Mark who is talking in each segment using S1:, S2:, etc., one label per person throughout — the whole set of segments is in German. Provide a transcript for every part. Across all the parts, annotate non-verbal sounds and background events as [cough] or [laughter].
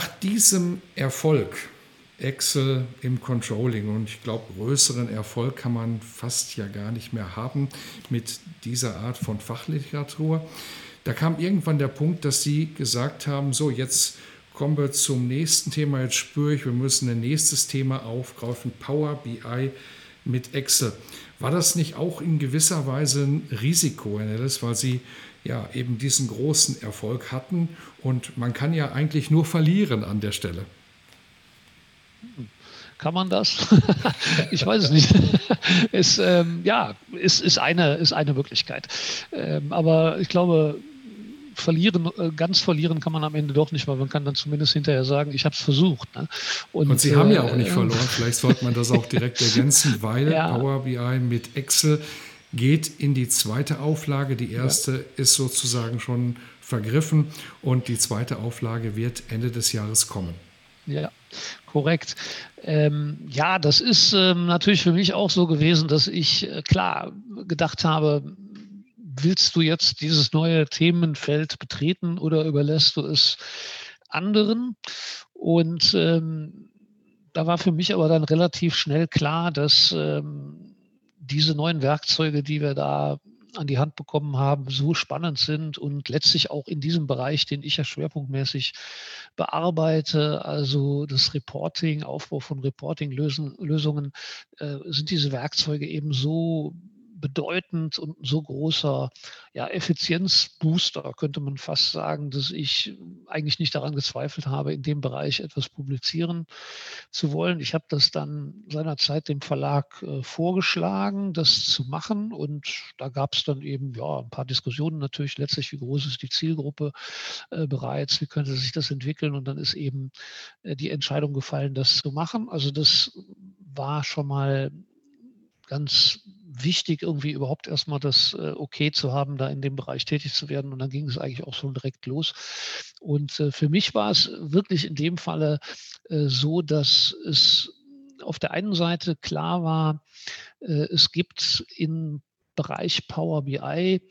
S1: Nach diesem Erfolg, Excel im Controlling, und ich glaube, größeren Erfolg kann man fast ja gar nicht mehr haben mit dieser Art von Fachliteratur, da kam irgendwann der Punkt, dass Sie gesagt haben, so jetzt kommen wir zum nächsten Thema, jetzt spüre ich, wir müssen ein nächstes Thema aufgreifen, Power BI mit Excel. War das nicht auch in gewisser Weise ein Risiko, Herr Nellis, weil Sie ja eben diesen großen Erfolg hatten. Und man kann ja eigentlich nur verlieren an der Stelle.
S2: Kann man das? [laughs] ich weiß es nicht. [laughs] es, ähm, ja, ist, ist, eine, ist eine Möglichkeit. Ähm, aber ich glaube, verlieren, äh, ganz verlieren kann man am Ende doch nicht, weil man kann dann zumindest hinterher sagen, ich habe es versucht. Ne?
S1: Und, Und, Sie äh, haben ja auch nicht äh, verloren. [laughs] Vielleicht sollte man das auch direkt ergänzen, weil ja. Power BI mit Excel geht in die zweite Auflage. Die erste ja. ist sozusagen schon vergriffen und die zweite Auflage wird Ende des Jahres kommen.
S2: Ja, korrekt. Ähm, ja, das ist ähm, natürlich für mich auch so gewesen, dass ich äh, klar gedacht habe, willst du jetzt dieses neue Themenfeld betreten oder überlässt du es anderen? Und ähm, da war für mich aber dann relativ schnell klar, dass ähm, diese neuen Werkzeuge, die wir da an die Hand bekommen haben, so spannend sind und letztlich auch in diesem Bereich, den ich ja schwerpunktmäßig bearbeite, also das Reporting, Aufbau von Reporting-Lösungen, äh, sind diese Werkzeuge eben so bedeutend und so großer ja, Effizienzbooster, könnte man fast sagen, dass ich eigentlich nicht daran gezweifelt habe, in dem Bereich etwas publizieren zu wollen. Ich habe das dann seinerzeit dem Verlag äh, vorgeschlagen, das zu machen. Und da gab es dann eben ja, ein paar Diskussionen natürlich letztlich, wie groß ist die Zielgruppe äh, bereits, wie könnte sich das entwickeln. Und dann ist eben äh, die Entscheidung gefallen, das zu machen. Also das war schon mal ganz wichtig, irgendwie überhaupt erstmal das äh, Okay zu haben, da in dem Bereich tätig zu werden. Und dann ging es eigentlich auch schon direkt los. Und äh, für mich war es wirklich in dem Falle äh, so, dass es auf der einen Seite klar war, es gibt in Bereich Power BI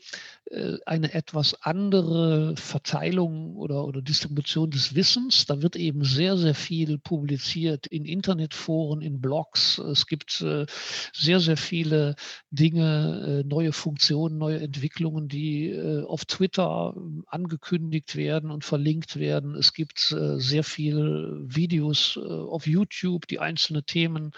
S2: äh, eine etwas andere Verteilung oder, oder Distribution des Wissens. Da wird eben sehr, sehr viel publiziert in Internetforen, in Blogs. Es gibt äh, sehr, sehr viele Dinge, äh, neue Funktionen, neue Entwicklungen, die auf Twitter angekündigt werden und verlinkt werden. Es gibt sehr viele Videos auf YouTube, die einzelne Themen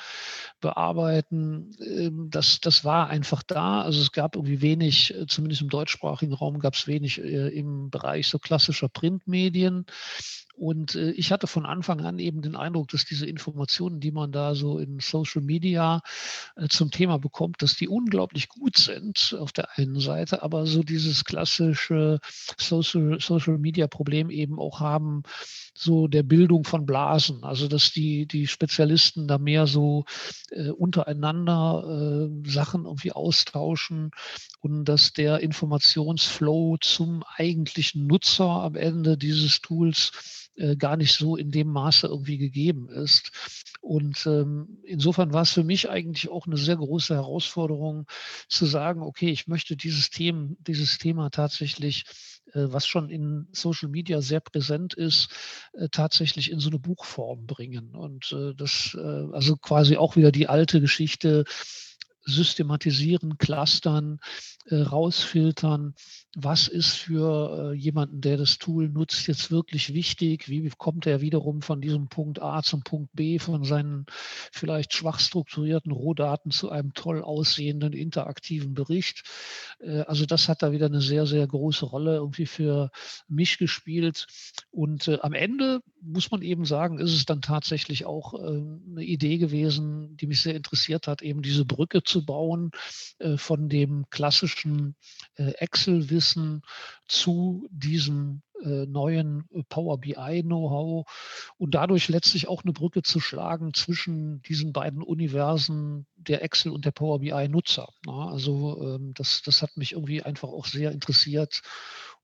S2: bearbeiten. Ähm, das, das war einfach da. Also es gab irgendwie wenig, zumindest im Deutschsprachigen deutschsprachigen Raum gab es wenig äh, im Bereich so klassischer Printmedien. Und äh, ich hatte von Anfang an eben den Eindruck, dass diese Informationen, die man da so in Social Media äh, zum Thema bekommt, dass die unglaublich gut sind auf der einen Seite, aber so dieses klassische Social, Social Media Problem eben auch haben, so der Bildung von Blasen. Also dass die, die Spezialisten da mehr so äh, untereinander äh, Sachen irgendwie austauschen und dass der Informationsflow zum eigentlichen Nutzer am Ende dieses Tools äh, gar nicht so in dem Maße irgendwie gegeben ist. Und ähm, insofern war es für mich eigentlich auch eine sehr große Herausforderung zu sagen, okay, ich möchte dieses Thema, dieses Thema tatsächlich äh, was schon in Social Media sehr präsent ist, äh, tatsächlich in so eine Buchform bringen. Und äh, das, also quasi auch wieder die alte Geschichte, systematisieren, clustern, äh, rausfiltern, was ist für äh, jemanden, der das Tool nutzt, jetzt wirklich wichtig, wie kommt er wiederum von diesem Punkt A zum Punkt B, von seinen vielleicht schwach strukturierten Rohdaten zu einem toll aussehenden interaktiven Bericht. Äh, also das hat da wieder eine sehr, sehr große Rolle irgendwie für mich gespielt. Und äh, am Ende muss man eben sagen, ist es dann tatsächlich auch äh, eine Idee gewesen, die mich sehr interessiert hat, eben diese Brücke zu bauen äh, von dem klassischen äh, Excel-Wissen zu diesem äh, neuen Power BI-Know-how und dadurch letztlich auch eine Brücke zu schlagen zwischen diesen beiden Universen der Excel und der Power BI-Nutzer. Also ähm, das, das hat mich irgendwie einfach auch sehr interessiert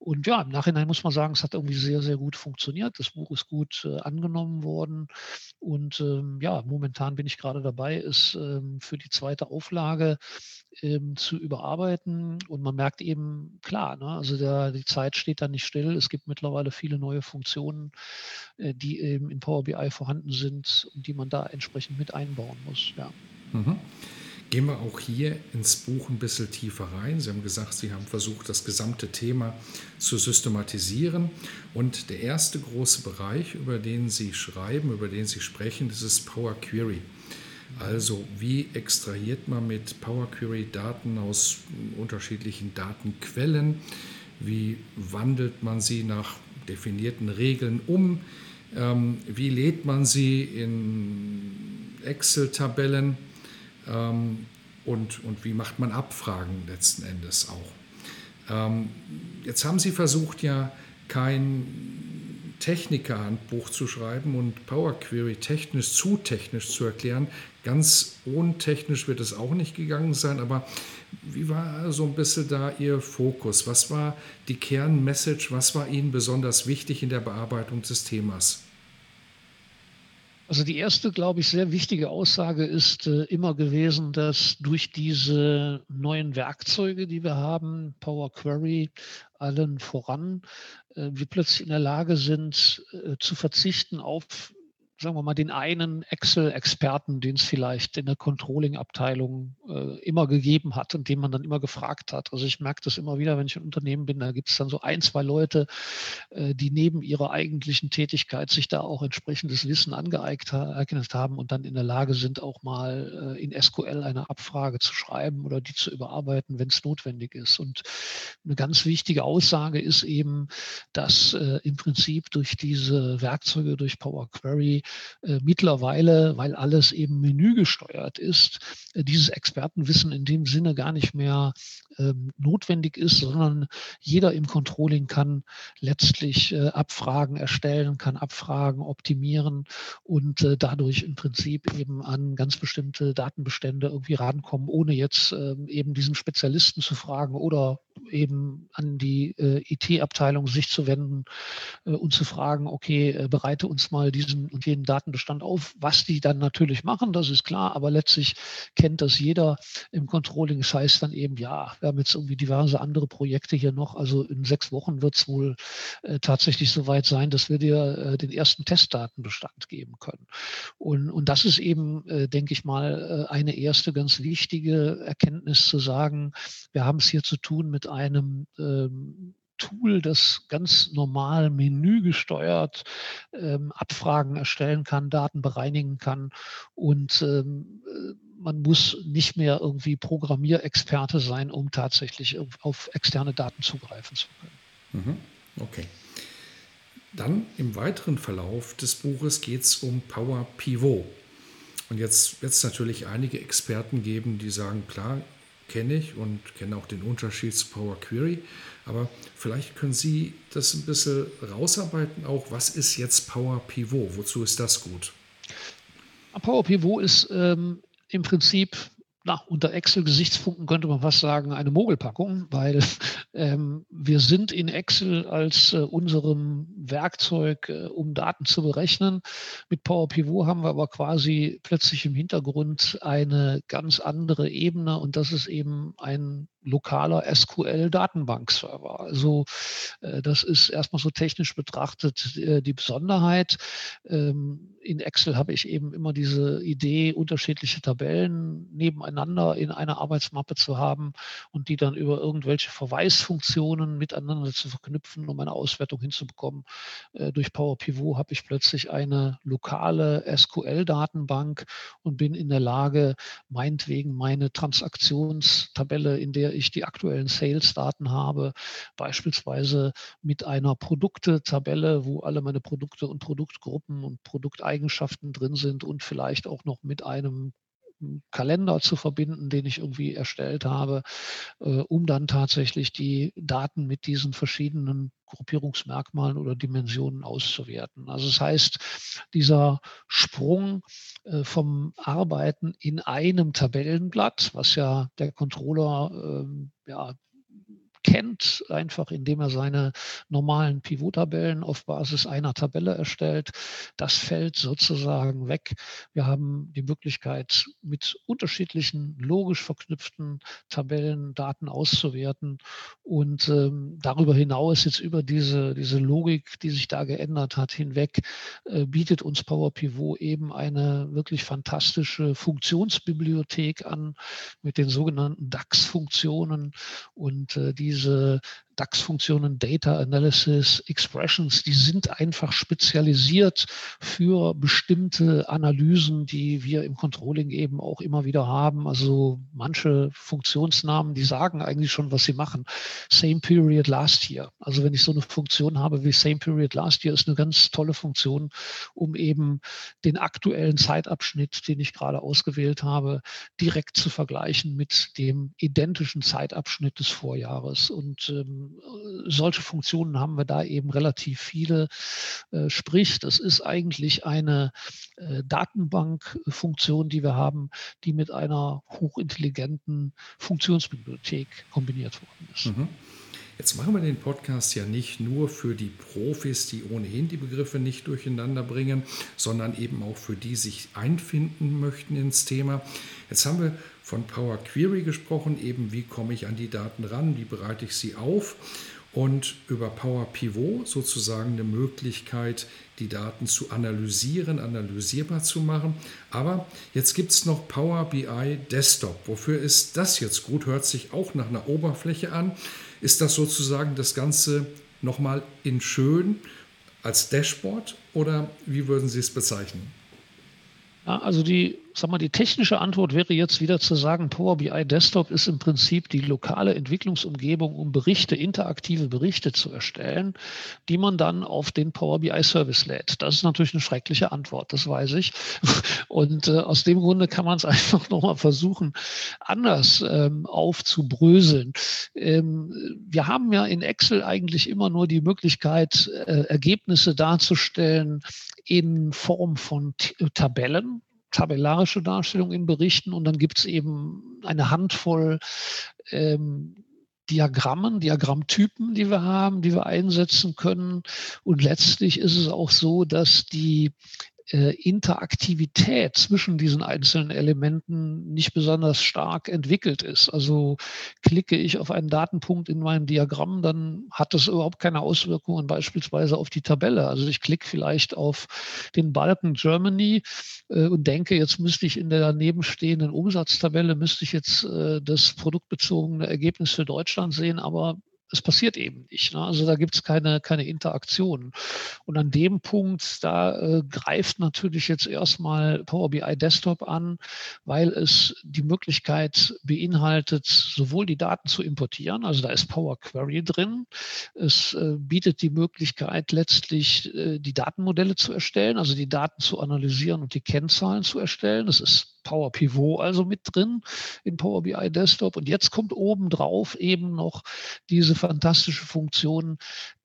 S2: und ja, im Nachhinein muss man sagen, es hat irgendwie sehr, sehr gut funktioniert. Das Buch ist gut äh, angenommen worden. Und ähm, ja, momentan bin ich gerade dabei, es ähm, für die zweite Auflage ähm, zu überarbeiten. Und man merkt eben, klar, ne, also der, die Zeit steht da nicht still. Es gibt mittlerweile viele neue Funktionen, äh, die eben in Power BI vorhanden sind und die man da entsprechend mit einbauen muss. Ja. Mhm.
S1: Gehen wir auch hier ins Buch ein bisschen tiefer rein. Sie haben gesagt, Sie haben versucht, das gesamte Thema zu systematisieren. Und der erste große Bereich, über den Sie schreiben, über den Sie sprechen, das ist Power Query. Also wie extrahiert man mit Power Query Daten aus unterschiedlichen Datenquellen? Wie wandelt man sie nach definierten Regeln um? Ähm, wie lädt man sie in Excel-Tabellen? Ähm, und, und wie macht man Abfragen letzten Endes auch. Ähm, jetzt haben Sie versucht, ja kein Technikerhandbuch zu schreiben und Power Query technisch zu technisch zu erklären. Ganz untechnisch wird es auch nicht gegangen sein, aber wie war so ein bisschen da Ihr Fokus? Was war die Kernmessage? Was war Ihnen besonders wichtig in der Bearbeitung des Themas?
S2: Also die erste, glaube ich, sehr wichtige Aussage ist äh, immer gewesen, dass durch diese neuen Werkzeuge, die wir haben, Power Query allen voran, äh, wir plötzlich in der Lage sind, äh, zu verzichten auf sagen wir mal, den einen Excel-Experten, den es vielleicht in der Controlling-Abteilung äh, immer gegeben hat und den man dann immer gefragt hat. Also ich merke das immer wieder, wenn ich ein Unternehmen bin, da gibt es dann so ein, zwei Leute, äh, die neben ihrer eigentlichen Tätigkeit sich da auch entsprechendes Wissen angeeignet haben und dann in der Lage sind, auch mal äh, in SQL eine Abfrage zu schreiben oder die zu überarbeiten, wenn es notwendig ist. Und eine ganz wichtige Aussage ist eben, dass äh, im Prinzip durch diese Werkzeuge, durch Power Query, äh, mittlerweile, weil alles eben menügesteuert ist, äh, dieses Expertenwissen in dem Sinne gar nicht mehr ähm, notwendig ist, sondern jeder im Controlling kann letztlich äh, Abfragen erstellen, kann Abfragen optimieren und äh, dadurch im Prinzip eben an ganz bestimmte Datenbestände irgendwie rankommen, ohne jetzt ähm, eben diesen Spezialisten zu fragen oder eben an die äh, IT-Abteilung sich zu wenden äh, und zu fragen, okay, äh, bereite uns mal diesen und jenen Datenbestand auf, was die dann natürlich machen, das ist klar, aber letztlich kennt das jeder im Controlling. Das heißt dann eben, ja, wir haben jetzt irgendwie diverse andere Projekte hier noch. Also in sechs Wochen wird es wohl äh, tatsächlich soweit sein, dass wir dir äh, den ersten Testdatenbestand geben können. Und, und das ist eben, äh, denke ich mal, äh, eine erste ganz wichtige Erkenntnis zu sagen, wir haben es hier zu tun mit einem ähm, Tool, das ganz normal menügesteuert ähm, Abfragen erstellen kann, Daten bereinigen kann und ähm, äh, man muss nicht mehr irgendwie Programmierexperte sein, um tatsächlich auf externe Daten zugreifen zu können.
S1: Mhm. Okay. Dann im weiteren Verlauf des Buches geht es um Power Pivot. Und jetzt wird es natürlich einige Experten geben, die sagen, klar, kenne ich und kenne auch den Unterschied zu Power Query. Aber vielleicht können Sie das ein bisschen rausarbeiten, auch was ist jetzt Power Pivot? Wozu ist das gut?
S2: Power Pivot ist ähm, im Prinzip na, unter Excel-Gesichtspunkten könnte man fast sagen, eine Mogelpackung, weil [laughs] ähm, wir sind in Excel als äh, unserem Werkzeug, äh, um Daten zu berechnen. Mit Power Pivot haben wir aber quasi plötzlich im Hintergrund eine ganz andere Ebene und das ist eben ein lokaler SQL-Datenbankserver. Also äh, das ist erstmal so technisch betrachtet äh, die Besonderheit. Ähm, in Excel habe ich eben immer diese Idee, unterschiedliche Tabellen nebeneinander in einer Arbeitsmappe zu haben und die dann über irgendwelche Verweisfunktionen miteinander zu verknüpfen, um eine Auswertung hinzubekommen. Äh, durch Power Pivot habe ich plötzlich eine lokale SQL-Datenbank und bin in der Lage, meinetwegen meine Transaktionstabelle, in der der ich die aktuellen Sales-Daten habe, beispielsweise mit einer Produkte-Tabelle, wo alle meine Produkte und Produktgruppen und Produkteigenschaften drin sind und vielleicht auch noch mit einem Kalender zu verbinden, den ich irgendwie erstellt habe, äh, um dann tatsächlich die Daten mit diesen verschiedenen Gruppierungsmerkmalen oder Dimensionen auszuwerten. Also das heißt, dieser Sprung äh, vom Arbeiten in einem Tabellenblatt, was ja der Controller ähm, ja, kennt, einfach indem er seine normalen Pivot-Tabellen auf Basis einer Tabelle erstellt. Das fällt sozusagen weg. Wir haben die Möglichkeit, mit unterschiedlichen logisch verknüpften Tabellen Daten auszuwerten. Und ähm, darüber hinaus, jetzt über diese, diese Logik, die sich da geändert hat, hinweg, äh, bietet uns Power Pivot eben eine wirklich fantastische Funktionsbibliothek an mit den sogenannten DAX-Funktionen. Und äh, diese diese DAX-Funktionen, Data Analysis, Expressions, die sind einfach spezialisiert für bestimmte Analysen, die wir im Controlling eben auch immer wieder haben. Also manche Funktionsnamen, die sagen eigentlich schon, was sie machen. Same Period Last Year. Also wenn ich so eine Funktion habe wie Same Period Last Year, ist eine ganz tolle Funktion, um eben den aktuellen Zeitabschnitt, den ich gerade ausgewählt habe, direkt zu vergleichen mit dem identischen Zeitabschnitt des Vorjahres. Und ähm, solche Funktionen haben wir da eben relativ viele. Äh, sprich, das ist eigentlich eine äh, Datenbankfunktion, die wir haben, die mit einer hochintelligenten Funktionsbibliothek kombiniert worden ist. Mhm.
S1: Jetzt machen wir den Podcast ja nicht nur für die Profis, die ohnehin die Begriffe nicht durcheinander bringen, sondern eben auch für die sich einfinden möchten ins Thema. Jetzt haben wir von Power Query gesprochen, eben wie komme ich an die Daten ran, wie bereite ich sie auf und über Power Pivot sozusagen eine Möglichkeit, die Daten zu analysieren, analysierbar zu machen. Aber jetzt gibt es noch Power BI Desktop. Wofür ist das jetzt gut? Hört sich auch nach einer Oberfläche an. Ist das sozusagen das Ganze nochmal in schön als Dashboard oder wie würden Sie es bezeichnen?
S2: Also die sag mal, die technische Antwort wäre jetzt wieder zu sagen, Power BI Desktop ist im Prinzip die lokale Entwicklungsumgebung, um Berichte, interaktive Berichte zu erstellen, die man dann auf den Power BI Service lädt. Das ist natürlich eine schreckliche Antwort, das weiß ich. Und äh, aus dem Grunde kann man es [laughs] einfach nochmal versuchen, anders ähm, aufzubröseln. Ähm, wir haben ja in Excel eigentlich immer nur die Möglichkeit, äh, Ergebnisse darzustellen in Form von T Tabellen tabellarische Darstellung in Berichten und dann gibt es eben eine Handvoll ähm, Diagrammen, Diagrammtypen, die wir haben, die wir einsetzen können. Und letztlich ist es auch so, dass die äh, Interaktivität zwischen diesen einzelnen Elementen nicht besonders stark entwickelt ist. Also klicke ich auf einen Datenpunkt in meinem Diagramm, dann hat das überhaupt keine Auswirkungen beispielsweise auf die Tabelle. Also ich klicke vielleicht auf den Balken Germany äh, und denke, jetzt müsste ich in der daneben stehenden Umsatztabelle, müsste ich jetzt äh, das produktbezogene Ergebnis für Deutschland sehen, aber es passiert eben nicht. Ne? Also da gibt es keine, keine Interaktion. Und an dem Punkt, da äh, greift natürlich jetzt erstmal Power BI Desktop an, weil es die Möglichkeit beinhaltet, sowohl die Daten zu importieren, also da ist Power Query drin. Es äh, bietet die Möglichkeit, letztlich äh, die Datenmodelle zu erstellen, also die Daten zu analysieren und die Kennzahlen zu erstellen. Das ist Power Pivot also mit drin in Power BI Desktop. Und jetzt kommt obendrauf eben noch diese fantastische Funktion,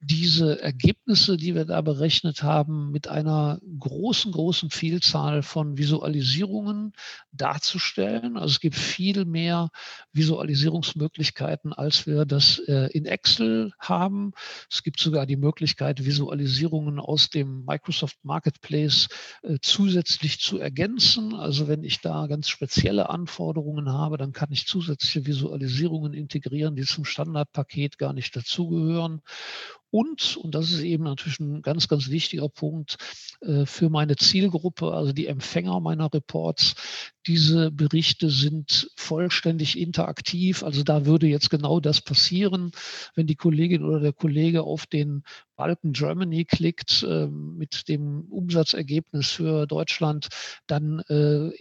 S2: diese Ergebnisse, die wir da berechnet haben, mit einer großen, großen Vielzahl von Visualisierungen darzustellen. Also es gibt viel mehr Visualisierungsmöglichkeiten, als wir das äh, in Excel haben. Es gibt sogar die Möglichkeit, Visualisierungen aus dem Microsoft Marketplace äh, zusätzlich zu ergänzen. Also wenn ich da ganz spezielle Anforderungen habe, dann kann ich zusätzliche Visualisierungen integrieren, die zum Standardpaket gar nicht dazugehören. Und, und das ist eben natürlich ein ganz, ganz wichtiger Punkt äh, für meine Zielgruppe, also die Empfänger meiner Reports, diese Berichte sind vollständig interaktiv. Also da würde jetzt genau das passieren, wenn die Kollegin oder der Kollege auf den Balken Germany klickt äh, mit dem Umsatzergebnis für Deutschland, dann äh,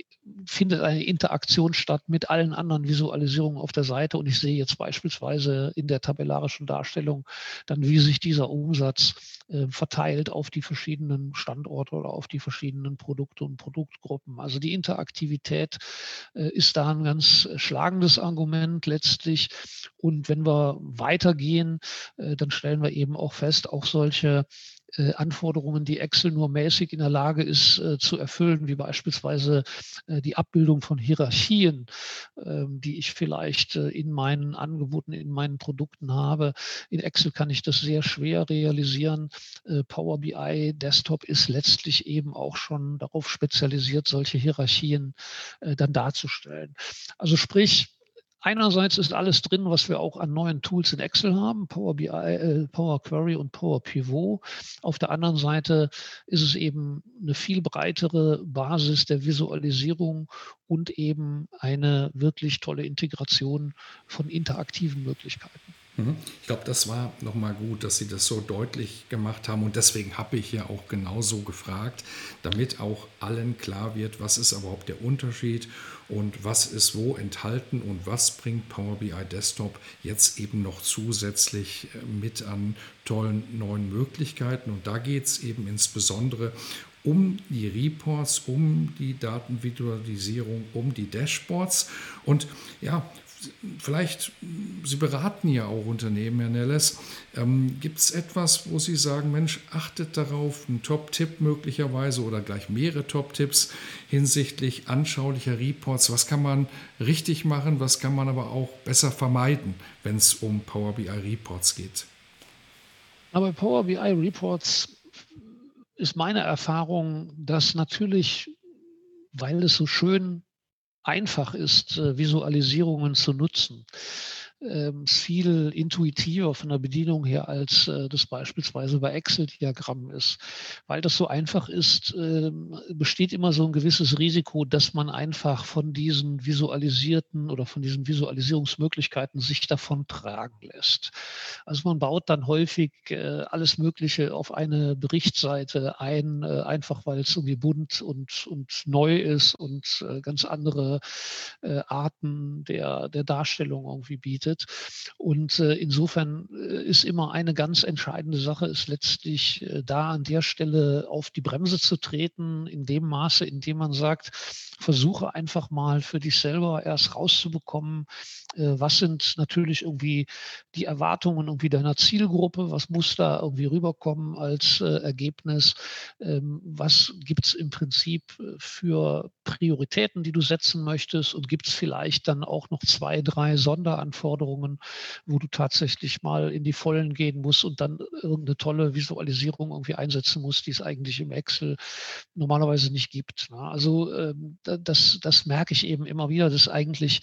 S2: findet eine Interaktion statt mit allen anderen Visualisierungen auf der Seite und ich sehe jetzt beispielsweise in der tabellarischen Darstellung dann, wie sich dieser Umsatz äh, verteilt auf die verschiedenen Standorte oder auf die verschiedenen Produkte und Produktgruppen. Also die Interaktivität äh, ist da ein ganz schlagendes Argument letztlich. Und wenn wir weitergehen, äh, dann stellen wir eben auch fest, auch solche äh, Anforderungen, die Excel nur mäßig in der Lage ist äh, zu erfüllen, wie beispielsweise äh, die Abbildung von Hierarchien, ähm, die ich vielleicht äh, in meinen Angeboten, in meinen Produkten habe. In Excel kann ich das sehr schwer realisieren. Äh, Power BI Desktop ist letztlich eben auch schon darauf spezialisiert, solche Hierarchien äh, dann darzustellen. Also sprich, Einerseits ist alles drin, was wir auch an neuen Tools in Excel haben, Power BI, äh, Power Query und Power Pivot. Auf der anderen Seite ist es eben eine viel breitere Basis der Visualisierung und eben eine wirklich tolle Integration von interaktiven Möglichkeiten.
S1: Mhm. Ich glaube, das war nochmal gut, dass Sie das so deutlich gemacht haben. Und deswegen habe ich ja auch genauso gefragt, damit auch allen klar wird, was ist überhaupt der Unterschied und was ist wo enthalten und was bringt Power BI Desktop jetzt eben noch zusätzlich äh, mit an tollen neuen Möglichkeiten. Und da geht es eben insbesondere um die Reports, um die Datenvisualisierung, um die Dashboards. Und ja, vielleicht, Sie beraten ja auch Unternehmen, Herr Nelles. Ähm, Gibt es etwas, wo Sie sagen, Mensch, achtet darauf, ein Top-Tipp möglicherweise oder gleich mehrere Top-Tipps hinsichtlich anschaulicher Reports? Was kann man richtig machen, was kann man aber auch besser vermeiden, wenn es um Power BI Reports geht?
S2: Aber Power BI Reports ist meine Erfahrung, dass natürlich, weil es so schön einfach ist, äh, Visualisierungen zu nutzen viel intuitiver von der Bedienung her, als äh, das beispielsweise bei Excel-Diagrammen ist. Weil das so einfach ist, äh, besteht immer so ein gewisses Risiko, dass man einfach von diesen visualisierten oder von diesen Visualisierungsmöglichkeiten sich davon tragen lässt. Also man baut dann häufig äh, alles Mögliche auf eine Berichtsseite ein, äh, einfach weil es irgendwie bunt und, und neu ist und ganz andere Arten der, der Darstellung irgendwie bietet arbeitet. Und äh, insofern äh, ist immer eine ganz entscheidende Sache, ist letztlich äh, da an der Stelle auf die Bremse zu treten, in dem Maße, in dem man sagt, versuche einfach mal für dich selber erst rauszubekommen, äh, was sind natürlich irgendwie die Erwartungen irgendwie deiner Zielgruppe, was muss da irgendwie rüberkommen als äh, Ergebnis, ähm, was gibt es im Prinzip äh, für Prioritäten, die du setzen möchtest und gibt es vielleicht dann auch noch zwei, drei Sonderanforderungen, wo du tatsächlich mal in die Vollen gehen musst und dann irgendeine tolle Visualisierung irgendwie einsetzen musst, die es eigentlich im Excel normalerweise nicht gibt. Ne? Also ähm, das, das merke ich eben immer wieder, dass eigentlich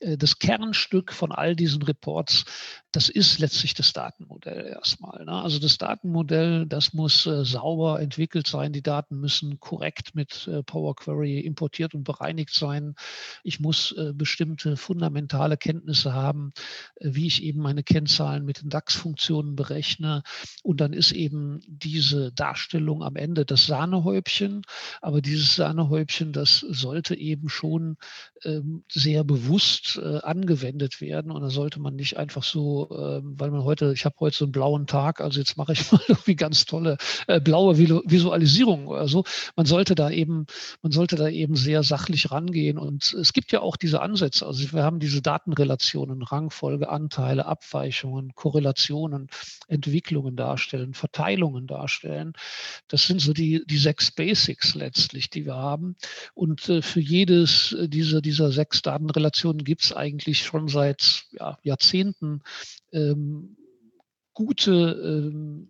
S2: das Kernstück von all diesen Reports, das ist letztlich das Datenmodell erstmal. Ne? Also das Datenmodell, das muss äh, sauber entwickelt sein. Die Daten müssen korrekt mit äh, Power Query importiert und bereinigt sein. Ich muss äh, bestimmte fundamentale Kenntnisse haben, äh, wie ich eben meine Kennzahlen mit den DAX-Funktionen berechne. Und dann ist eben diese Darstellung am Ende das Sahnehäubchen. Aber dieses Sahnehäubchen, das sollte eben schon ähm, sehr bewusst äh, angewendet werden. Und da sollte man nicht einfach so, äh, weil man heute, ich habe heute so einen blauen Tag, also jetzt mache ich [laughs] mal irgendwie ganz tolle äh, blaue Visualisierung oder so. Man sollte da eben, man sollte da eben sehr sachlich rangehen. Und es gibt ja auch diese Ansätze. Also wir haben diese Datenrelationen, Rangfolge, Anteile, Abweichungen, Korrelationen, Entwicklungen darstellen, Verteilungen darstellen. Das sind so die, die sechs Basics letztlich, die wir haben. Und äh, für jedes dieser, dieser sechs Datenrelationen gibt es eigentlich schon seit ja, Jahrzehnten ähm, gute ähm,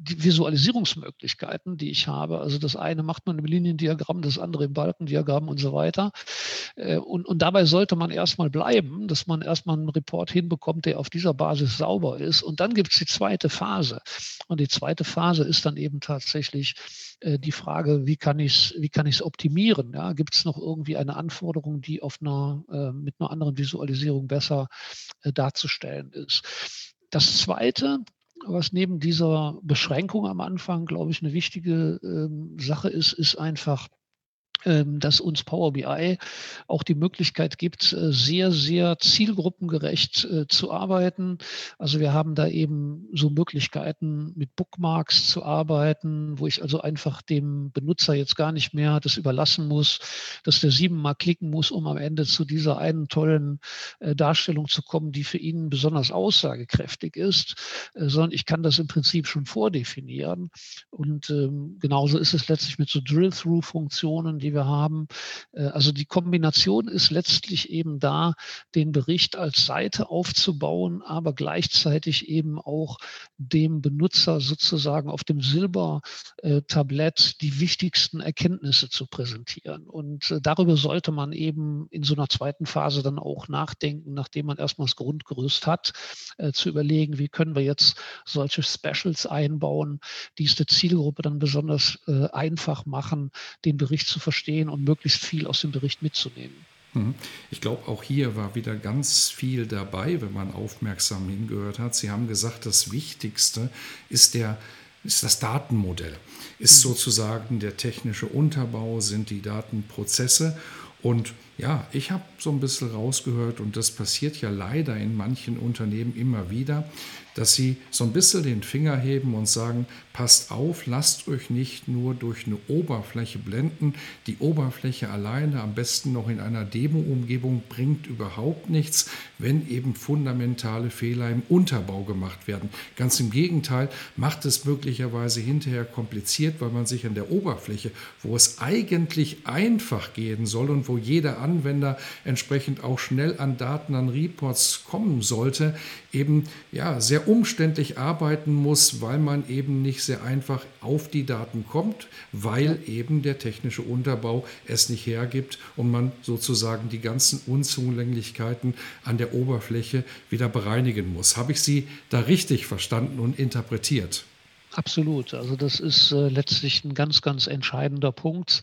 S2: die Visualisierungsmöglichkeiten, die ich habe. Also das eine macht man im Liniendiagramm, das andere im Balkendiagramm und so weiter. Äh, und, und dabei sollte man erstmal bleiben, dass man erstmal einen Report hinbekommt, der auf dieser Basis sauber ist. Und dann gibt es die zweite Phase. Und die zweite Phase ist dann eben tatsächlich äh, die Frage, wie kann ich es optimieren? Ja? Gibt es noch irgendwie eine Anforderung, die auf einer, äh, mit einer anderen Visualisierung besser darzustellen ist? Das Zweite, was neben dieser Beschränkung am Anfang, glaube ich, eine wichtige ähm, Sache ist, ist einfach dass uns Power BI auch die Möglichkeit gibt, äh, sehr, sehr zielgruppengerecht äh, zu arbeiten. Also wir haben da eben so Möglichkeiten, mit Bookmarks zu arbeiten, wo ich also einfach dem Benutzer jetzt gar nicht mehr das überlassen muss, dass der siebenmal klicken muss, um am Ende zu dieser einen tollen äh, Darstellung zu kommen, die für ihn besonders aussagekräftig ist, sondern ich kann das im Prinzip schon vordefinieren. Und ähm, genauso ist es letztlich mit so Drill-Through-Funktionen, die die wir haben. Äh, also die Kombination ist letztlich eben da, den Bericht als Seite aufzubauen, aber gleichzeitig eben auch dem Benutzer sozusagen auf dem Silbertablett die wichtigsten Erkenntnisse zu präsentieren. Und äh, darüber sollte man eben in so einer zweiten Phase dann auch nachdenken, nachdem man erstmal das Grundgerüst hat, äh, zu überlegen, wie können wir jetzt solche Specials einbauen, die es der Zielgruppe dann besonders einfach machen, den Bericht zu verstehen verstehen und möglichst viel aus dem Bericht mitzunehmen.
S1: Mhm. Ich glaube, auch hier war wieder ganz viel dabei, wenn man aufmerksam hingehört hat. Sie haben gesagt, das Wichtigste ist der ist das Datenmodell, ist mhm. sozusagen der technische Unterbau, sind die Datenprozesse. Und ja, ich habe so ein bisschen rausgehört, und das passiert ja leider in manchen Unternehmen immer wieder, dass sie so ein bisschen den Finger heben und sagen, passt auf, lasst euch nicht nur durch eine Oberfläche blenden. Die Oberfläche alleine, am besten noch in einer Demo-Umgebung, bringt überhaupt nichts, wenn eben fundamentale Fehler im Unterbau gemacht werden. Ganz im Gegenteil, macht es möglicherweise hinterher kompliziert, weil man sich an der Oberfläche, wo es eigentlich einfach gehen soll und wo jeder Anwender entsprechend auch schnell an Daten, an Reports kommen sollte, eben ja sehr umständlich arbeiten muss, weil man eben nicht sehr einfach auf die Daten kommt, weil eben der technische Unterbau es nicht hergibt und man sozusagen die ganzen Unzulänglichkeiten an der Oberfläche wieder bereinigen muss. Habe ich Sie da richtig verstanden und interpretiert?
S2: Absolut. Also das ist äh, letztlich ein ganz, ganz entscheidender Punkt.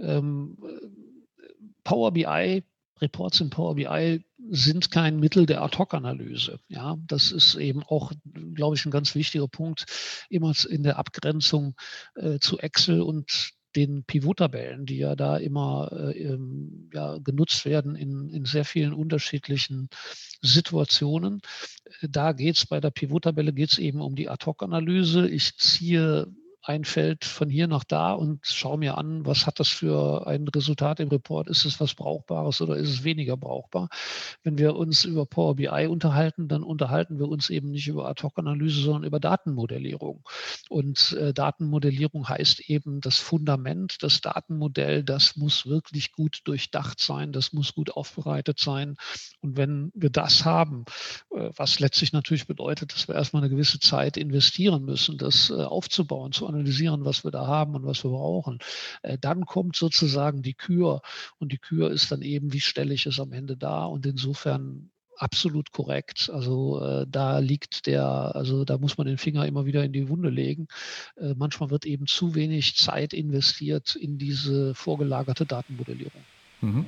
S2: Ähm, Power BI Reports in Power BI sind kein Mittel der Ad-Hoc-Analyse. Ja, das ist eben auch, glaube ich, ein ganz wichtiger Punkt, immer in der Abgrenzung äh, zu Excel und den Pivot-Tabellen, die ja da immer äh, ja, genutzt werden in, in sehr vielen unterschiedlichen Situationen. Da geht es bei der Pivot-Tabelle eben um die Ad-Hoc-Analyse. Ich ziehe ein Feld von hier nach da und schaue mir an, was hat das für ein Resultat im Report? Ist es was Brauchbares oder ist es weniger brauchbar? Wenn wir uns über Power BI unterhalten, dann unterhalten wir uns eben nicht über Ad-Hoc-Analyse, sondern über Datenmodellierung. Und äh, Datenmodellierung heißt eben das Fundament, das Datenmodell, das muss wirklich gut durchdacht sein, das muss gut aufbereitet sein. Und wenn wir das haben, äh, was letztlich natürlich bedeutet, dass wir erstmal eine gewisse Zeit investieren müssen, das äh, aufzubauen, zu analysieren, was wir da haben und was wir brauchen. Äh, dann kommt sozusagen die Kür und die Kür ist dann eben, wie stelle ich es am Ende da und insofern absolut korrekt. Also äh, da liegt der, also da muss man den Finger immer wieder in die Wunde legen. Äh, manchmal wird eben zu wenig Zeit investiert in diese vorgelagerte Datenmodellierung.
S1: Mhm.